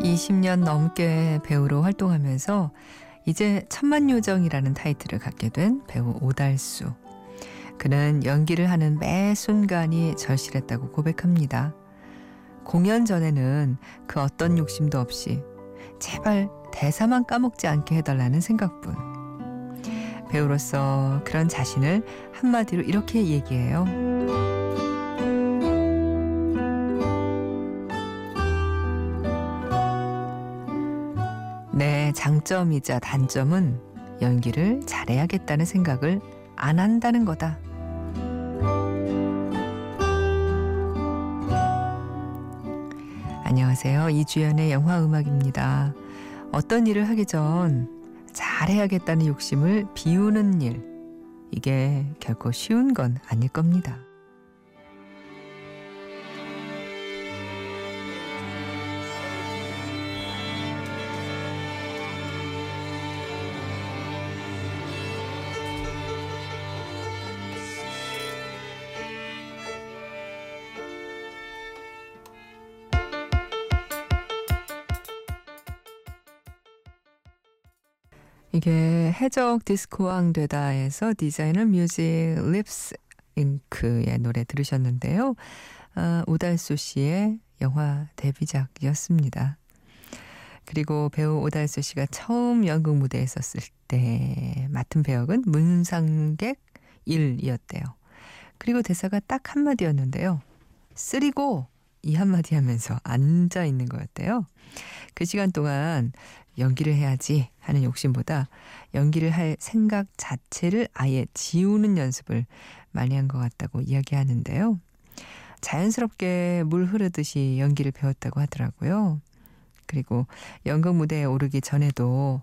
20년 넘게 배우로 활동하면서 이제 천만 요정이라는 타이틀을 갖게 된 배우 오달수. 그는 연기를 하는 매 순간이 절실했다고 고백합니다. 공연 전에는 그 어떤 욕심도 없이 제발 대사만 까먹지 않게 해달라는 생각뿐. 배우로서 그런 자신을 한마디로 이렇게 얘기해요. 내 장점이자 단점은 연기를 잘해야겠다는 생각을 안 한다는 거다. 안녕하세요. 이주연의 영화 음악입니다. 어떤 일을 하기 전 잘해야겠다는 욕심을 비우는 일. 이게 결코 쉬운 건 아닐 겁니다. 이게 해적 디스코왕 되다에서 Designer Music Lipps Inc의 노래 들으셨는데요. 아, 오달수 씨의 영화 데뷔작이었습니다. 그리고 배우 오달수 씨가 처음 연극 무대에 섰을 때 맡은 배역은 문상객 1이었대요. 그리고 대사가 딱 한마디였는데요. 쓰리고 이 한마디 하면서 앉아 있는 거였대요. 그 시간 동안 연기를 해야지 하는 욕심보다 연기를 할 생각 자체를 아예 지우는 연습을 많이 한 것 같다고 이야기하는데요. 자연스럽게 물 흐르듯이 연기를 배웠다고 하더라고요. 그리고 연극 무대에 오르기 전에도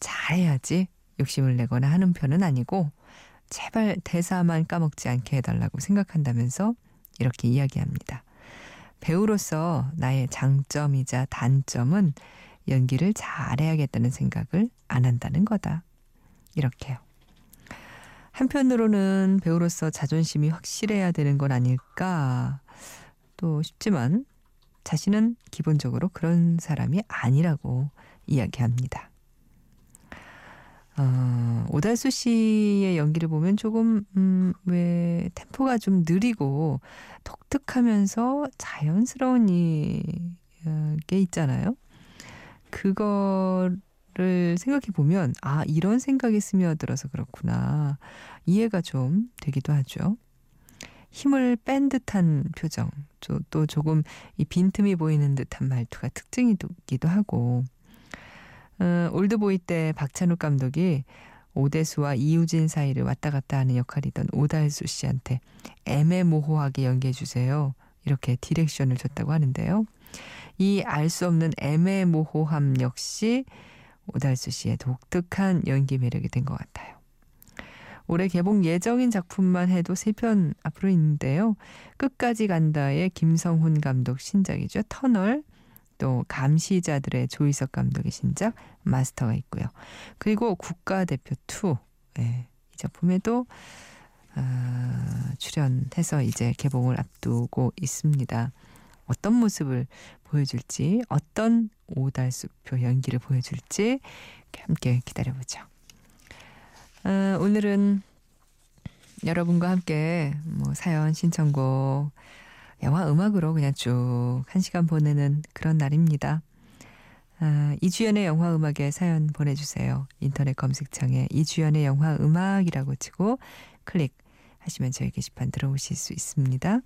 잘해야지 욕심을 내거나 하는 편은 아니고 제발 대사만 까먹지 않게 해달라고 생각한다면서 이렇게 이야기합니다. 배우로서 나의 장점이자 단점은 연기를 잘해야겠다는 생각을 안 한다는 거다. 이렇게요. 한편으로는 배우로서 자존심이 확실해야 되는 건 아닐까 또 싶지만 자신은 기본적으로 그런 사람이 아니라고 이야기합니다. 어, 오달수 씨의 연기를 보면 조금 음, 왜 템포가 좀 느리고 독특하면서 자연스러운 이게 어, 있잖아요. 그거를 생각해 보면 아 이런 생각이 스며들어서 그렇구나 이해가 좀 되기도 하죠. 힘을 뺀 듯한 표정, 또 조금 이 빈틈이 보이는 듯한 말투가 특징이기도 하고 어, 올드보이 때 박찬욱 감독이 오대수와 이우진 사이를 왔다 갔다 하는 역할이던 오달수 씨한테 애매모호하게 연기해 주세요. 이렇게 디렉션을 줬다고 하는데요. 이 알 수 없는 애매모호함 역시 오달수 씨의 독특한 연기 매력이 된 것 같아요. 올해 개봉 예정인 작품만 해도 세편 앞으로 있는데요. 끝까지 간다의 김성훈 감독 신작이죠. 터널, 또 감시자들의 조희석 감독의 신작 마스터가 있고요. 그리고 국가대표 2, 네, 이 작품에도 어, 출연해서 이제 개봉을 앞두고 있습니다. 어떤 모습을 보여줄지, 어떤 오달수표 연기를 보여줄지 함께 기다려보죠. 아, 오늘은 여러분과 함께 뭐 사연 신청곡, 영화 음악으로 그냥 쭉 한 시간 보내는 그런 날입니다. 아, 이주연의 영화 음악에 사연 보내주세요. 인터넷 검색창에 이주연의 영화 음악이라고 치고 클릭하시면 저희 게시판 들어오실 수 있습니다.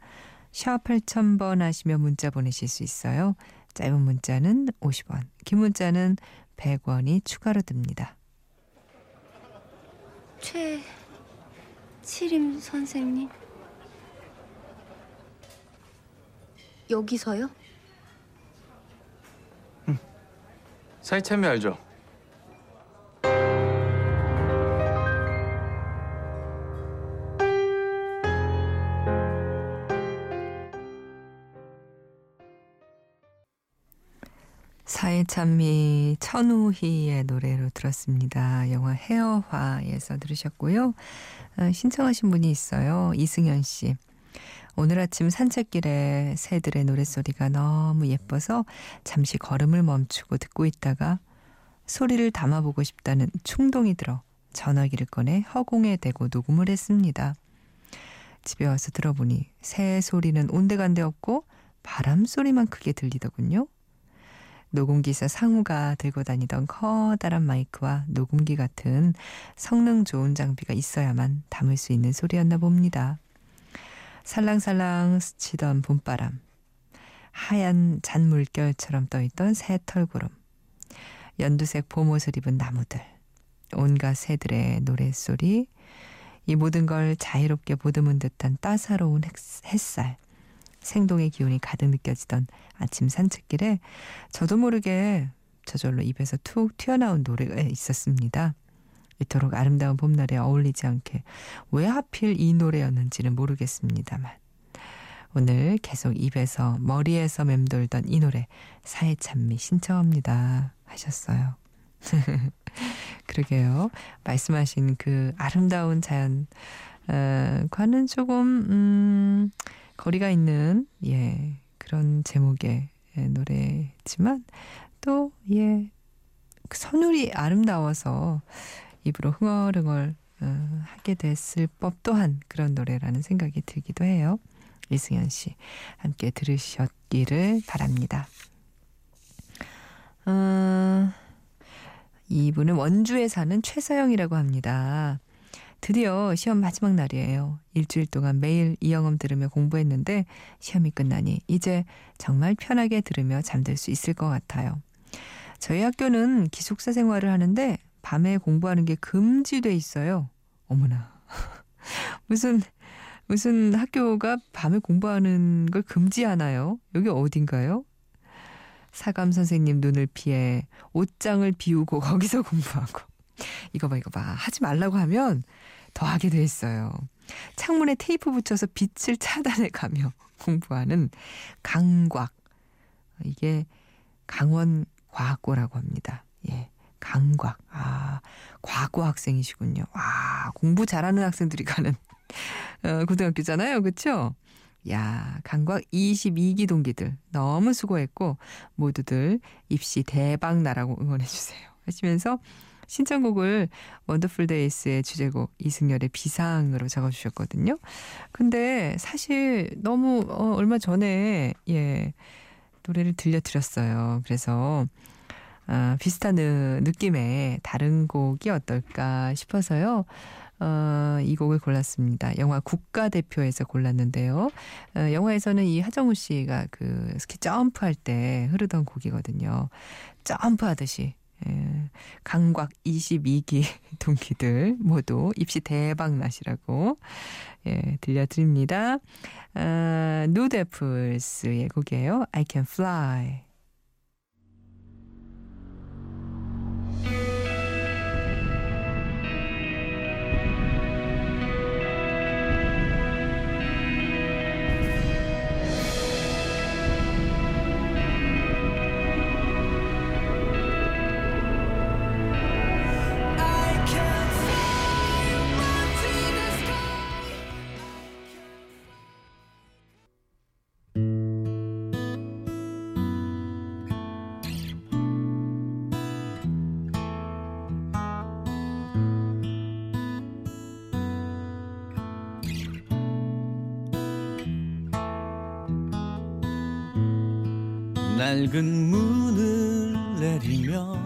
샵 8000번 하시면 문자 보내실 수 있어요. 짧은 문자는 50원, 긴 문자는 100원이 추가로 듭니다. 최치림 선생님. 여기서요? 응. 사이 참여 알죠? 사회찬미 천우희의 노래로 들었습니다. 영화 헤어화에서 들으셨고요. 어, 신청하신 분이 있어요. 이승현 씨. 오늘 아침 산책길에 새들의 노랫소리가 너무 예뻐서 잠시 걸음을 멈추고 듣고 있다가 소리를 담아보고 싶다는 충동이 들어 전화기를 꺼내 허공에 대고 녹음을 했습니다. 집에 와서 들어보니 새 소리는 온데간데 없고 바람 소리만 크게 들리더군요. 녹음기사 상우가 들고 다니던 커다란 마이크와 녹음기 같은 성능 좋은 장비가 있어야만 담을 수 있는 소리였나 봅니다. 살랑살랑 스치던 봄바람, 하얀 잔물결처럼 떠있던 새 털구름, 연두색 봄옷을 입은 나무들, 온갖 새들의 노랫소리, 이 모든 걸 자유롭게 보듬은 듯한 따사로운 햇살, 생동의 기운이 가득 느껴지던 아침 산책길에 저도 모르게 저절로 입에서 툭 튀어나온 노래가 있었습니다. 이토록 아름다운 봄날에 어울리지 않게 왜 하필 이 노래였는지는 모르겠습니다만 오늘 계속 입에서 머리에서 맴돌던 이 노래 사회찬미 신청합니다 하셨어요. 그러게요. 말씀하신 그 아름다운 자연 어, 과는 조금 음 거리가 있는 예 그런 제목의 예, 노래지만 또예 선율이 아름다워서 입으로 흥얼흥얼 어, 하게 됐을 법도 한 그런 노래라는 생각이 들기도 해요. 이승현 씨 함께 들으셨기를 바랍니다. 어, 이분은 원주에 사는 최서영이라고 합니다. 드디어 시험 마지막 날이에요. 일주일 동안 매일 이 영음 들으며 공부했는데 시험이 끝나니 이제 정말 편하게 들으며 잠들 수 있을 것 같아요. 저희 학교는 기숙사 생활을 하는데 밤에 공부하는 게 금지돼 있어요. 어머나. 무슨 무슨 학교가 밤에 공부하는 걸 금지하나요? 여기 어딘가요? 사감 선생님 눈을 피해 옷장을 비우고 거기서 공부하고 이거 봐, 이거 봐. 하지 말라고 하면 더 하게 돼 있어요. 창문에 테이프 붙여서 빛을 차단해 가며 공부하는 강곽. 이게 강원 과학고라고 합니다. 예. 강곽. 아, 과고 학생이시군요. 와, 공부 잘하는 학생들이 가는 어, 고등학교잖아요. 그렇죠? 야, 강곽 22기 동기들 너무 수고했고 모두들 입시 대박 나라고 응원해 주세요. 하시면서 신청곡을 Wonderful Days의 주제곡 이승열의 비상으로 적어주셨거든요. 근데 사실 너무 어, 얼마 전에 예 노래를 들려드렸어요. 그래서 아, 비슷한 느낌의 다른 곡이 어떨까 싶어서요. 어, 이 곡을 골랐습니다. 영화 국가대표에서 골랐는데요. 어, 영화에서는 이 하정우 씨가 그 스키 점프할 때 흐르던 곡이거든요. 점프하듯이 예, 강곽 22기 동기들 모두 입시 대박 나시라고 예, 들려드립니다. 아, 누데플스의 곡이에요. I can fly. 낡은 문을 내리며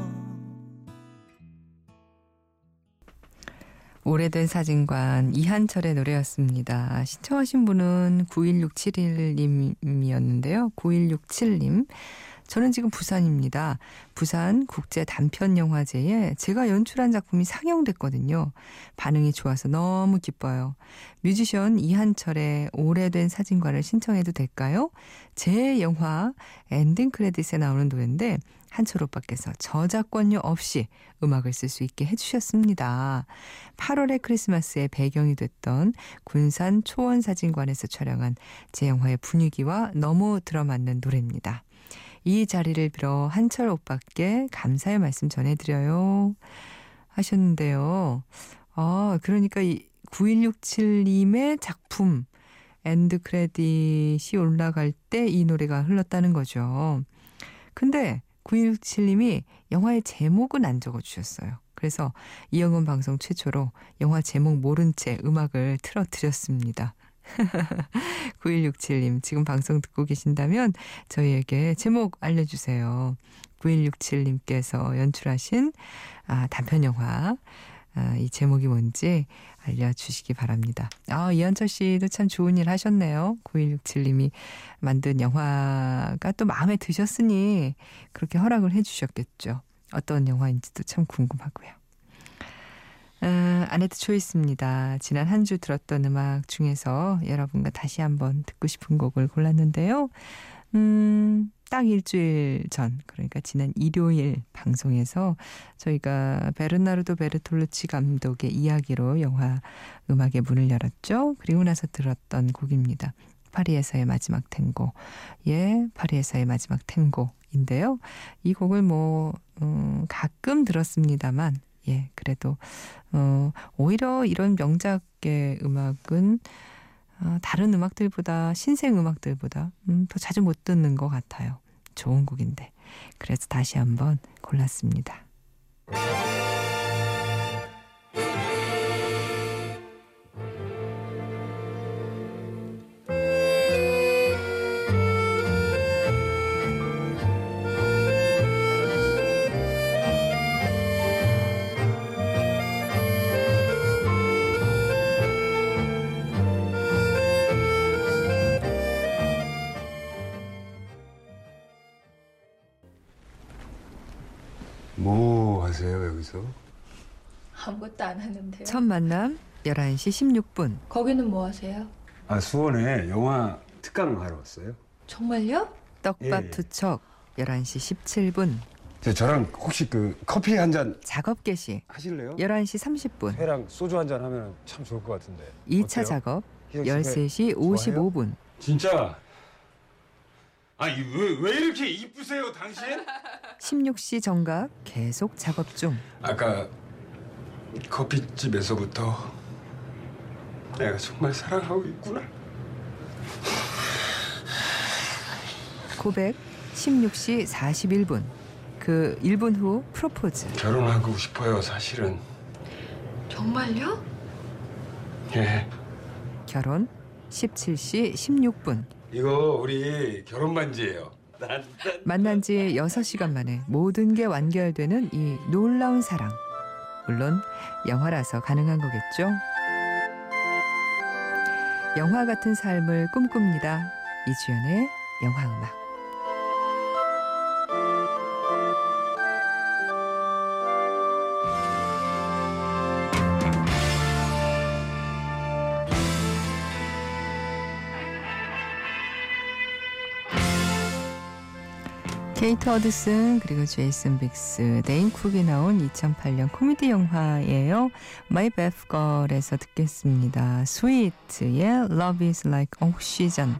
오래된 사진관 이한철의 노래였습니다. 신청하신 분은 91671님이었는데요. 9167님. 저는 지금 부산입니다. 부산 국제 단편 영화제에 제가 연출한 작품이 상영됐거든요. 반응이 좋아서 너무 기뻐요. 뮤지션 이한철의 오래된 사진관을 신청해도 될까요? 제 영화 엔딩 크레딧에 나오는 노래인데 한철 오빠께서 저작권료 없이 음악을 쓸 수 있게 해주셨습니다. 8월의 크리스마스의 배경이 됐던 군산 초원사진관에서 촬영한 제 영화의 분위기와 너무 들어맞는 노래입니다. 이 자리를 빌어 한철 오빠께 감사의 말씀 전해드려요. 하셨는데요. 아, 그러니까 이 9167님의 작품, end credit이 올라갈 때 이 노래가 흘렀다는 거죠. 근데 9167님이 영화의 제목은 안 적어주셨어요. 그래서 이영음 방송 최초로 영화 제목 모른 채 음악을 틀어드렸습니다. 9167님, 지금 방송 듣고 계신다면 저희에게 제목 알려주세요. 9167님께서 연출하신 아, 단편영화, 아, 이 제목이 뭔지 알려주시기 바랍니다. 아, 이한철 씨도 참 좋은 일 하셨네요. 9167님이 만든 영화가 또 마음에 드셨으니 그렇게 허락을 해주셨겠죠. 어떤 영화인지도 참 궁금하고요. 아, 아네트 초이스입니다. 지난 한 주 들었던 음악 중에서 여러분과 다시 한번 듣고 싶은 곡을 골랐는데요. 음, 딱 일주일 전, 그러니까 지난 일요일 방송에서 저희가 베르나르도 베르톨루치 감독의 이야기로 영화 음악의 문을 열었죠. 그리고 나서 들었던 곡입니다. 파리에서의 마지막 탱고. 예, 파리에서의 마지막 탱고인데요. 이 곡을 뭐, 음, 가끔 들었습니다만, 예, 그래도, 어, 오히려 이런 명작의 음악은 어, 다른 음악들보다, 신생 음악들보다, 음, 더 자주 못 듣는 것 같아요. 좋은 곡인데. 그래서 다시 한번 골랐습니다. 뭐 하세요 여기서? 아무것도 안 하는데요. 첫 만남 11시 16분. 거기는 뭐 하세요? 아 수원에 영화 특강 하러 왔어요. 정말요? 떡밥 예. 투척 11시 17분. 저 저랑 혹시 그 커피 한 잔 작업 개시 하실래요? 11시 30분. 회랑 소주 한 잔 하면 참 좋을 것 같은데. 2차 어때요? 작업 희영 씨회 13시 좋아해요? 55분. 진짜? 아니 왜, 왜 이렇게 이쁘세요 당신? 16시 정각 계속 작업 중. 아까 커피집에서부터 내가 정말 사랑하고 있구나. 고백 16시 41분. 그 1분 후 프로포즈. 결혼하고 싶어요 사실은. 정말요? 예. 결혼 17시 16분. 이거 우리 결혼 반지예요. 만난 지 6시간 만에 모든 게 완결되는 이 놀라운 사랑. 물론 영화라서 가능한 거겠죠. 영화 같은 삶을 꿈꿉니다. 이주연의 영화 음악. 케이트 허드슨 그리고 제이슨 빅스, 네임 쿡이 나온 2008년 코미디 영화예요. My Beth Girl에서 듣겠습니다. 스위트의 Love is like oxygen.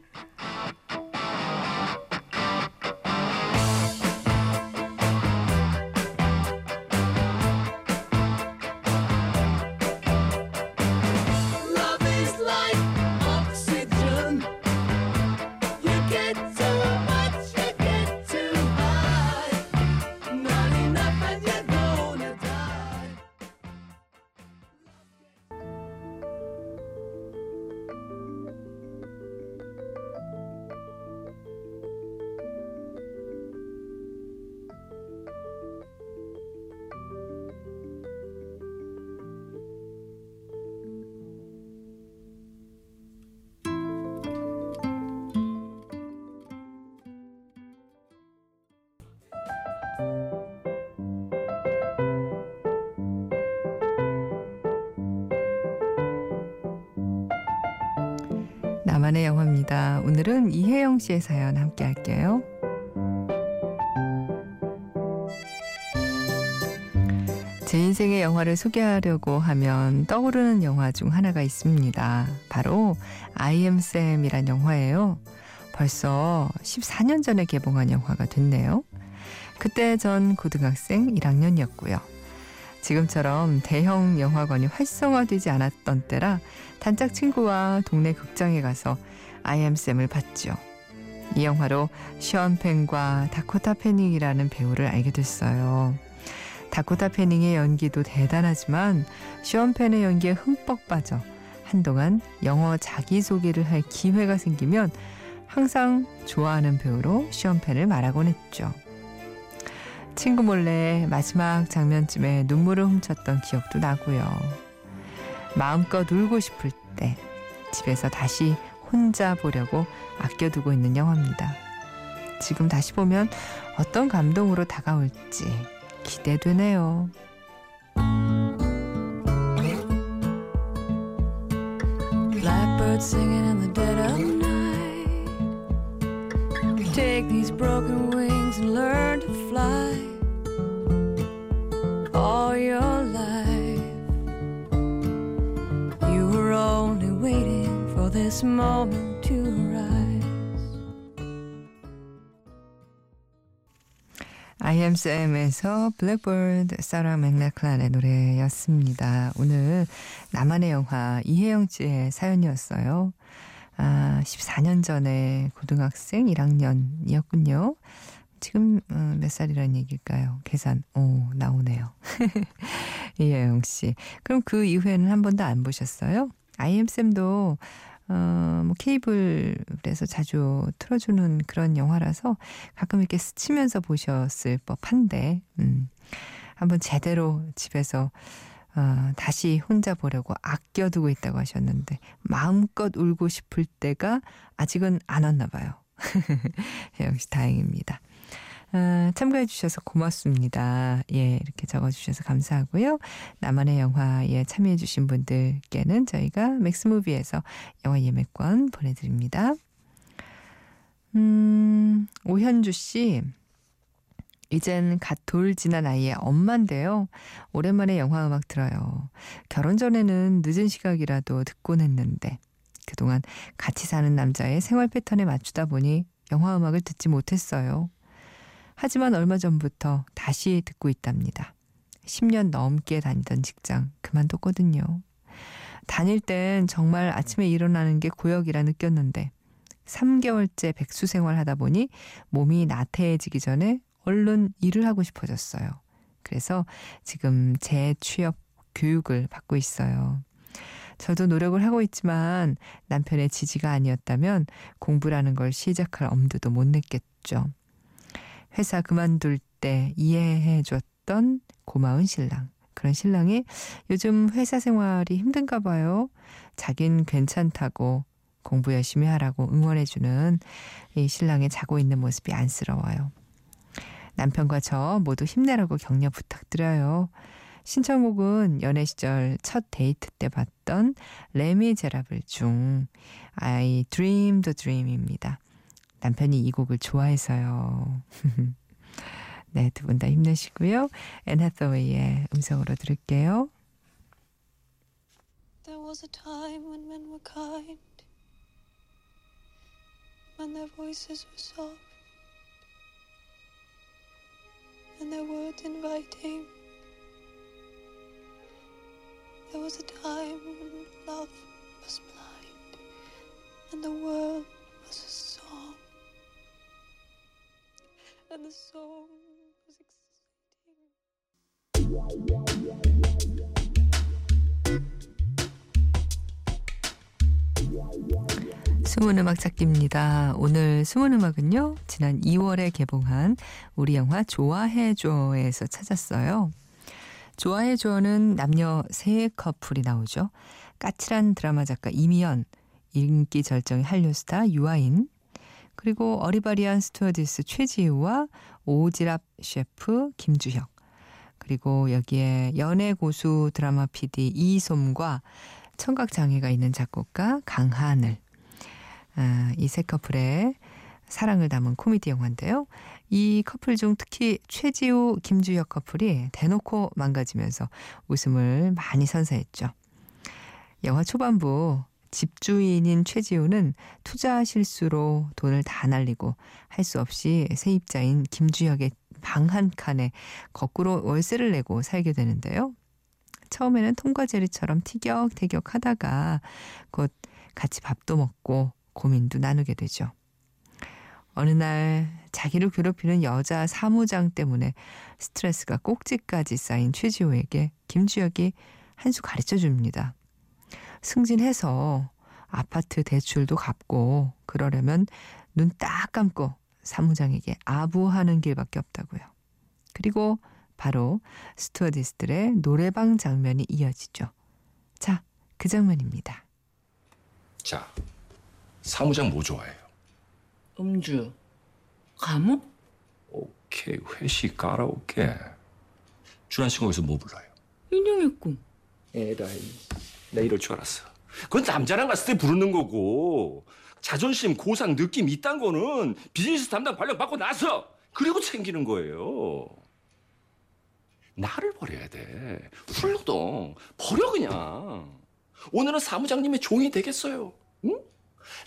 나만의 영화입니다. 오늘은 이혜영 씨의 사연 함께 할게요. 제 인생의 영화를 소개하려고 하면 떠오르는 영화 중 하나가 있습니다. 바로 Sam이란 영화예요. 벌써 14년 전에 개봉한 영화가 됐네요. 그때 전 고등학생 1학년이었고요. 지금처럼 대형 영화관이 활성화되지 않았던 때라 단짝 친구와 동네 극장에 가서 아이엠쌤을 봤죠. 이 영화로 시언 펜과 다코타 패닝이라는 배우를 알게 됐어요. 다코타 패닝의 연기도 대단하지만 시언 펜의 연기에 흠뻑 빠져 한동안 영어 자기소개를 할 기회가 생기면 항상 좋아하는 배우로 시언 펜을 말하곤 했죠. 친구 몰래 마지막 장면쯤에 눈물을 훔쳤던 기억도 나고요. 마음껏 울고 싶을 때 집에서 다시 혼자 보려고 아껴두고 있는 영화입니다. 지금 다시 보면 어떤 감동으로 다가올지 기대되네요. And learn to fly. All your life, you were only waiting for this moment to arise. IMCM에서 블랙버드 사라 맥락클란의 노래였습니다. 오늘 나만의 영화 이혜영 씨의 사연이었어요. 아, 14년 전에 고등학생 1학년이었군요. 지금 어, 몇 살이라는 얘기일까요? 계산 오 나오네요. 이혜영 씨. 그럼 그 이후에는 한 번도 안 보셨어요? IM쌤도 어, 뭐 케이블에서 자주 틀어주는 그런 영화라서 가끔 이렇게 스치면서 보셨을 법한데, 음, 한번 제대로 집에서 어, 다시 혼자 보려고 아껴두고 있다고 하셨는데 마음껏 울고 싶을 때가 아직은 안 왔나 봐요. 역시 다행입니다. 아, 참가해 주셔서 고맙습니다. 예, 이렇게 적어 주셔서 감사하고요. 나만의 영화에 참여해 주신 분들께는 저희가 맥스무비에서 영화 예매권 보내 드립니다. 음, 오현주 씨. 이젠 갓 돌 지난 아이의 엄마인데요. 오랜만에 영화 음악 들어요. 결혼 전에는 늦은 시각이라도 듣곤 했는데 그동안 같이 사는 남자의 생활 패턴에 맞추다 보니 영화 음악을 듣지 못했어요. 하지만 얼마 전부터 다시 듣고 있답니다. 10년 넘게 다니던 직장 그만뒀거든요. 다닐 땐 정말 아침에 일어나는 게 고역이라 느꼈는데 3개월째 백수 생활 하다 보니 몸이 나태해지기 전에 얼른 일을 하고 싶어졌어요. 그래서 지금 재취업 교육을 받고 있어요. 저도 노력을 하고 있지만 남편의 지지가 아니었다면 공부라는 걸 시작할 엄두도 못 냈겠죠. 회사 그만둘 때 이해해 줬던 고마운 신랑. 그런 신랑이 요즘 회사 생활이 힘든가 봐요. 자긴 괜찮다고 공부 열심히 하라고 응원해주는 이 신랑의 자고 있는 모습이 안쓰러워요. 남편과 저 모두 힘내라고 격려 부탁드려요. 신청곡은 연애 시절 첫 데이트 때 봤던 레미제라블 중 I Dream the Dream입니다. 남편이 이 곡을 좋아해서요. 네, 두 분 다 힘내시고요. 앤하서웨이의 음성으로 들을게요. There was a time when men were kind, when their voices were soft, and their words inviting. There was a time when love was blind, and the world was a and the song was exciting. 숨은 음악 찾기입니다. 오늘 숨은 음악은요, 지난 2월에 개봉한 우리 영화 좋아해줘에서 찾았어요. 좋아해줘는 남녀 세 커플이 나오죠. 까칠한 드라마 작가 이미연, 인기 절정의 한류 스타 유아인, 그리고 어리바리한 스튜어디스 최지우와 오지랖 셰프 김주혁, 그리고 여기에 연애 고수 드라마 PD 이솜과 청각 장애가 있는 작곡가 강하늘, 아, 이세 커플의 사랑을 담은 코미디 영화인데요. 이 커플 중 특히 최지우, 김주혁 커플이 대놓고 망가지면서 웃음을 많이 선사했죠. 영화 초반부 집주인인 최지우는 투자 실수로 돈을 다 날리고 할 수 없이 세입자인 김주혁의 방 한 칸에 거꾸로 월세를 내고 살게 되는데요. 처음에는 통과 제리처럼 티격태격 하다가 곧 같이 밥도 먹고 고민도 나누게 되죠. 어느 날 자기를 괴롭히는 여자 사무장 때문에 스트레스가 꼭지까지 쌓인 최지호에게 김주혁이 한 수 가르쳐 줍니다. 승진해서 아파트 대출도 갚고 그러려면 눈 딱 감고 사무장에게 아부하는 길밖에 없다고요. 그리고 바로 스튜어디스들의 노래방 장면이 이어지죠. 자, 그 장면입니다. 자, 사무장 뭐 좋아해요? 음주, 감옥, 오케이, 회식, 가라오케. 준한 씨가 여기서 뭐 불러요? 인형의 꿈. 에라이, 나 이럴 줄 알았어. 그건 남자랑 갔을 때 부르는 거고 자존심, 고상, 느낌 이딴 거는 비즈니스 담당 관련 받고 나서 그리고 챙기는 거예요. 나를 버려야 돼. 훌러덩 버려 그냥. 오늘은 사무장님의 종이 되겠어요. 응?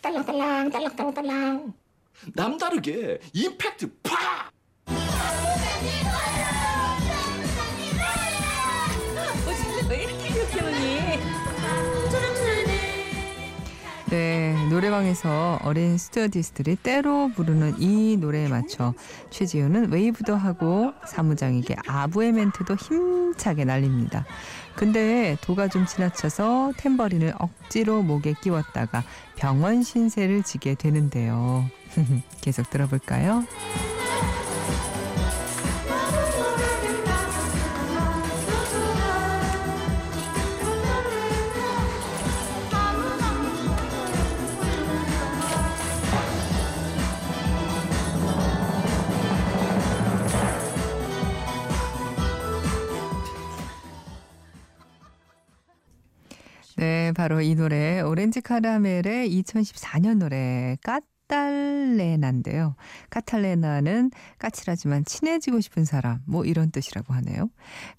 딸랑딸랑 딸랑딸랑딸랑. 남다르게 임팩트 팍! 노래방에서 어린 스튜어디스들이 때로 부르는 이 노래에 맞춰 최지우는 웨이브도 하고 사무장에게 아부의 멘트도 힘차게 날립니다. 근데 도가 좀 지나쳐서 탬버린을 억지로 목에 끼웠다가 병원 신세를 지게 되는데요. 계속 들어볼까요? 네, 바로 이 노래 오렌지 카라멜의 2014년 노래 까탈레나인데요. 까탈레나는 까칠하지만 친해지고 싶은 사람 뭐 이런 뜻이라고 하네요.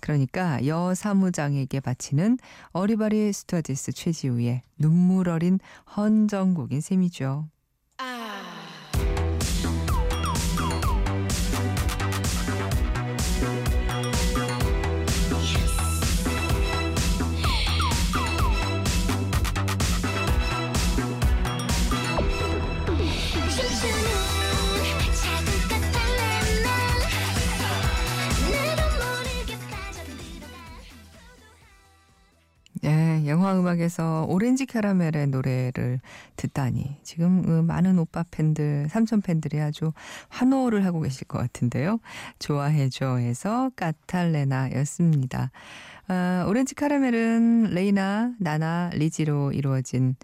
그러니까 여 사무장에게 바치는 어리바리 스튜어디스 최지우의 눈물 어린 헌정곡인 셈이죠. 영화 음악에서 오렌지 캐러멜의 노래를 듣다니 지금 그 많은 오빠 팬들, 삼촌 팬들이 아주 환호를 하고 계실 것 같은데요. 좋아해줘에서 까탈레나였습니다. 아, 오렌지 카라멜은 레이나, 나나, 리지로 이루어진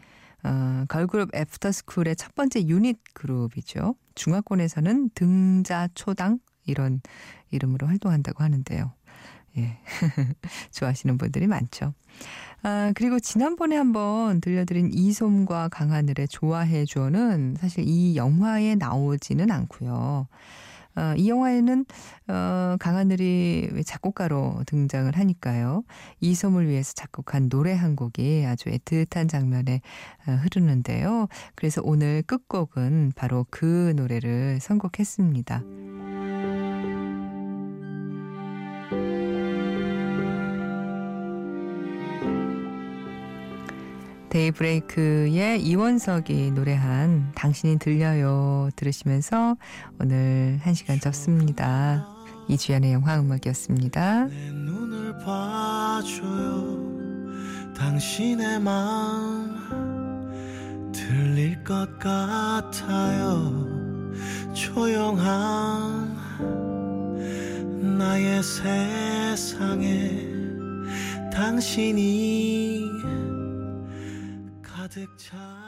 어, 걸그룹 애프터스쿨의 첫 번째 유닛 그룹이죠. 중화권에서는 등자 초당 이런 이름으로 활동한다고 하는데요. 예. 좋아하시는 분들이 많죠. 아, 그리고 지난번에 한번 들려드린 이솜과 강하늘의 좋아해 줘는 사실 이 영화에 나오지는 않고요. 어, 이 영화에는 어, 강하늘이 작곡가로 등장을 하니까요. 이솜을 위해서 작곡한 노래 한 곡이 아주 애틋한 장면에 어, 흐르는데요. 그래서 오늘 끝곡은 바로 그 노래를 선곡했습니다. 데이브레이크의 이원석이 노래한 당신이 들려요 들으시면서 오늘 한 시간 접습니다. 이주연의 영화 음악이었습니다. 내 눈을 봐줘요 당신의 마음 들릴 것 같아요 조용한 나의 세상에 당신이 가득 차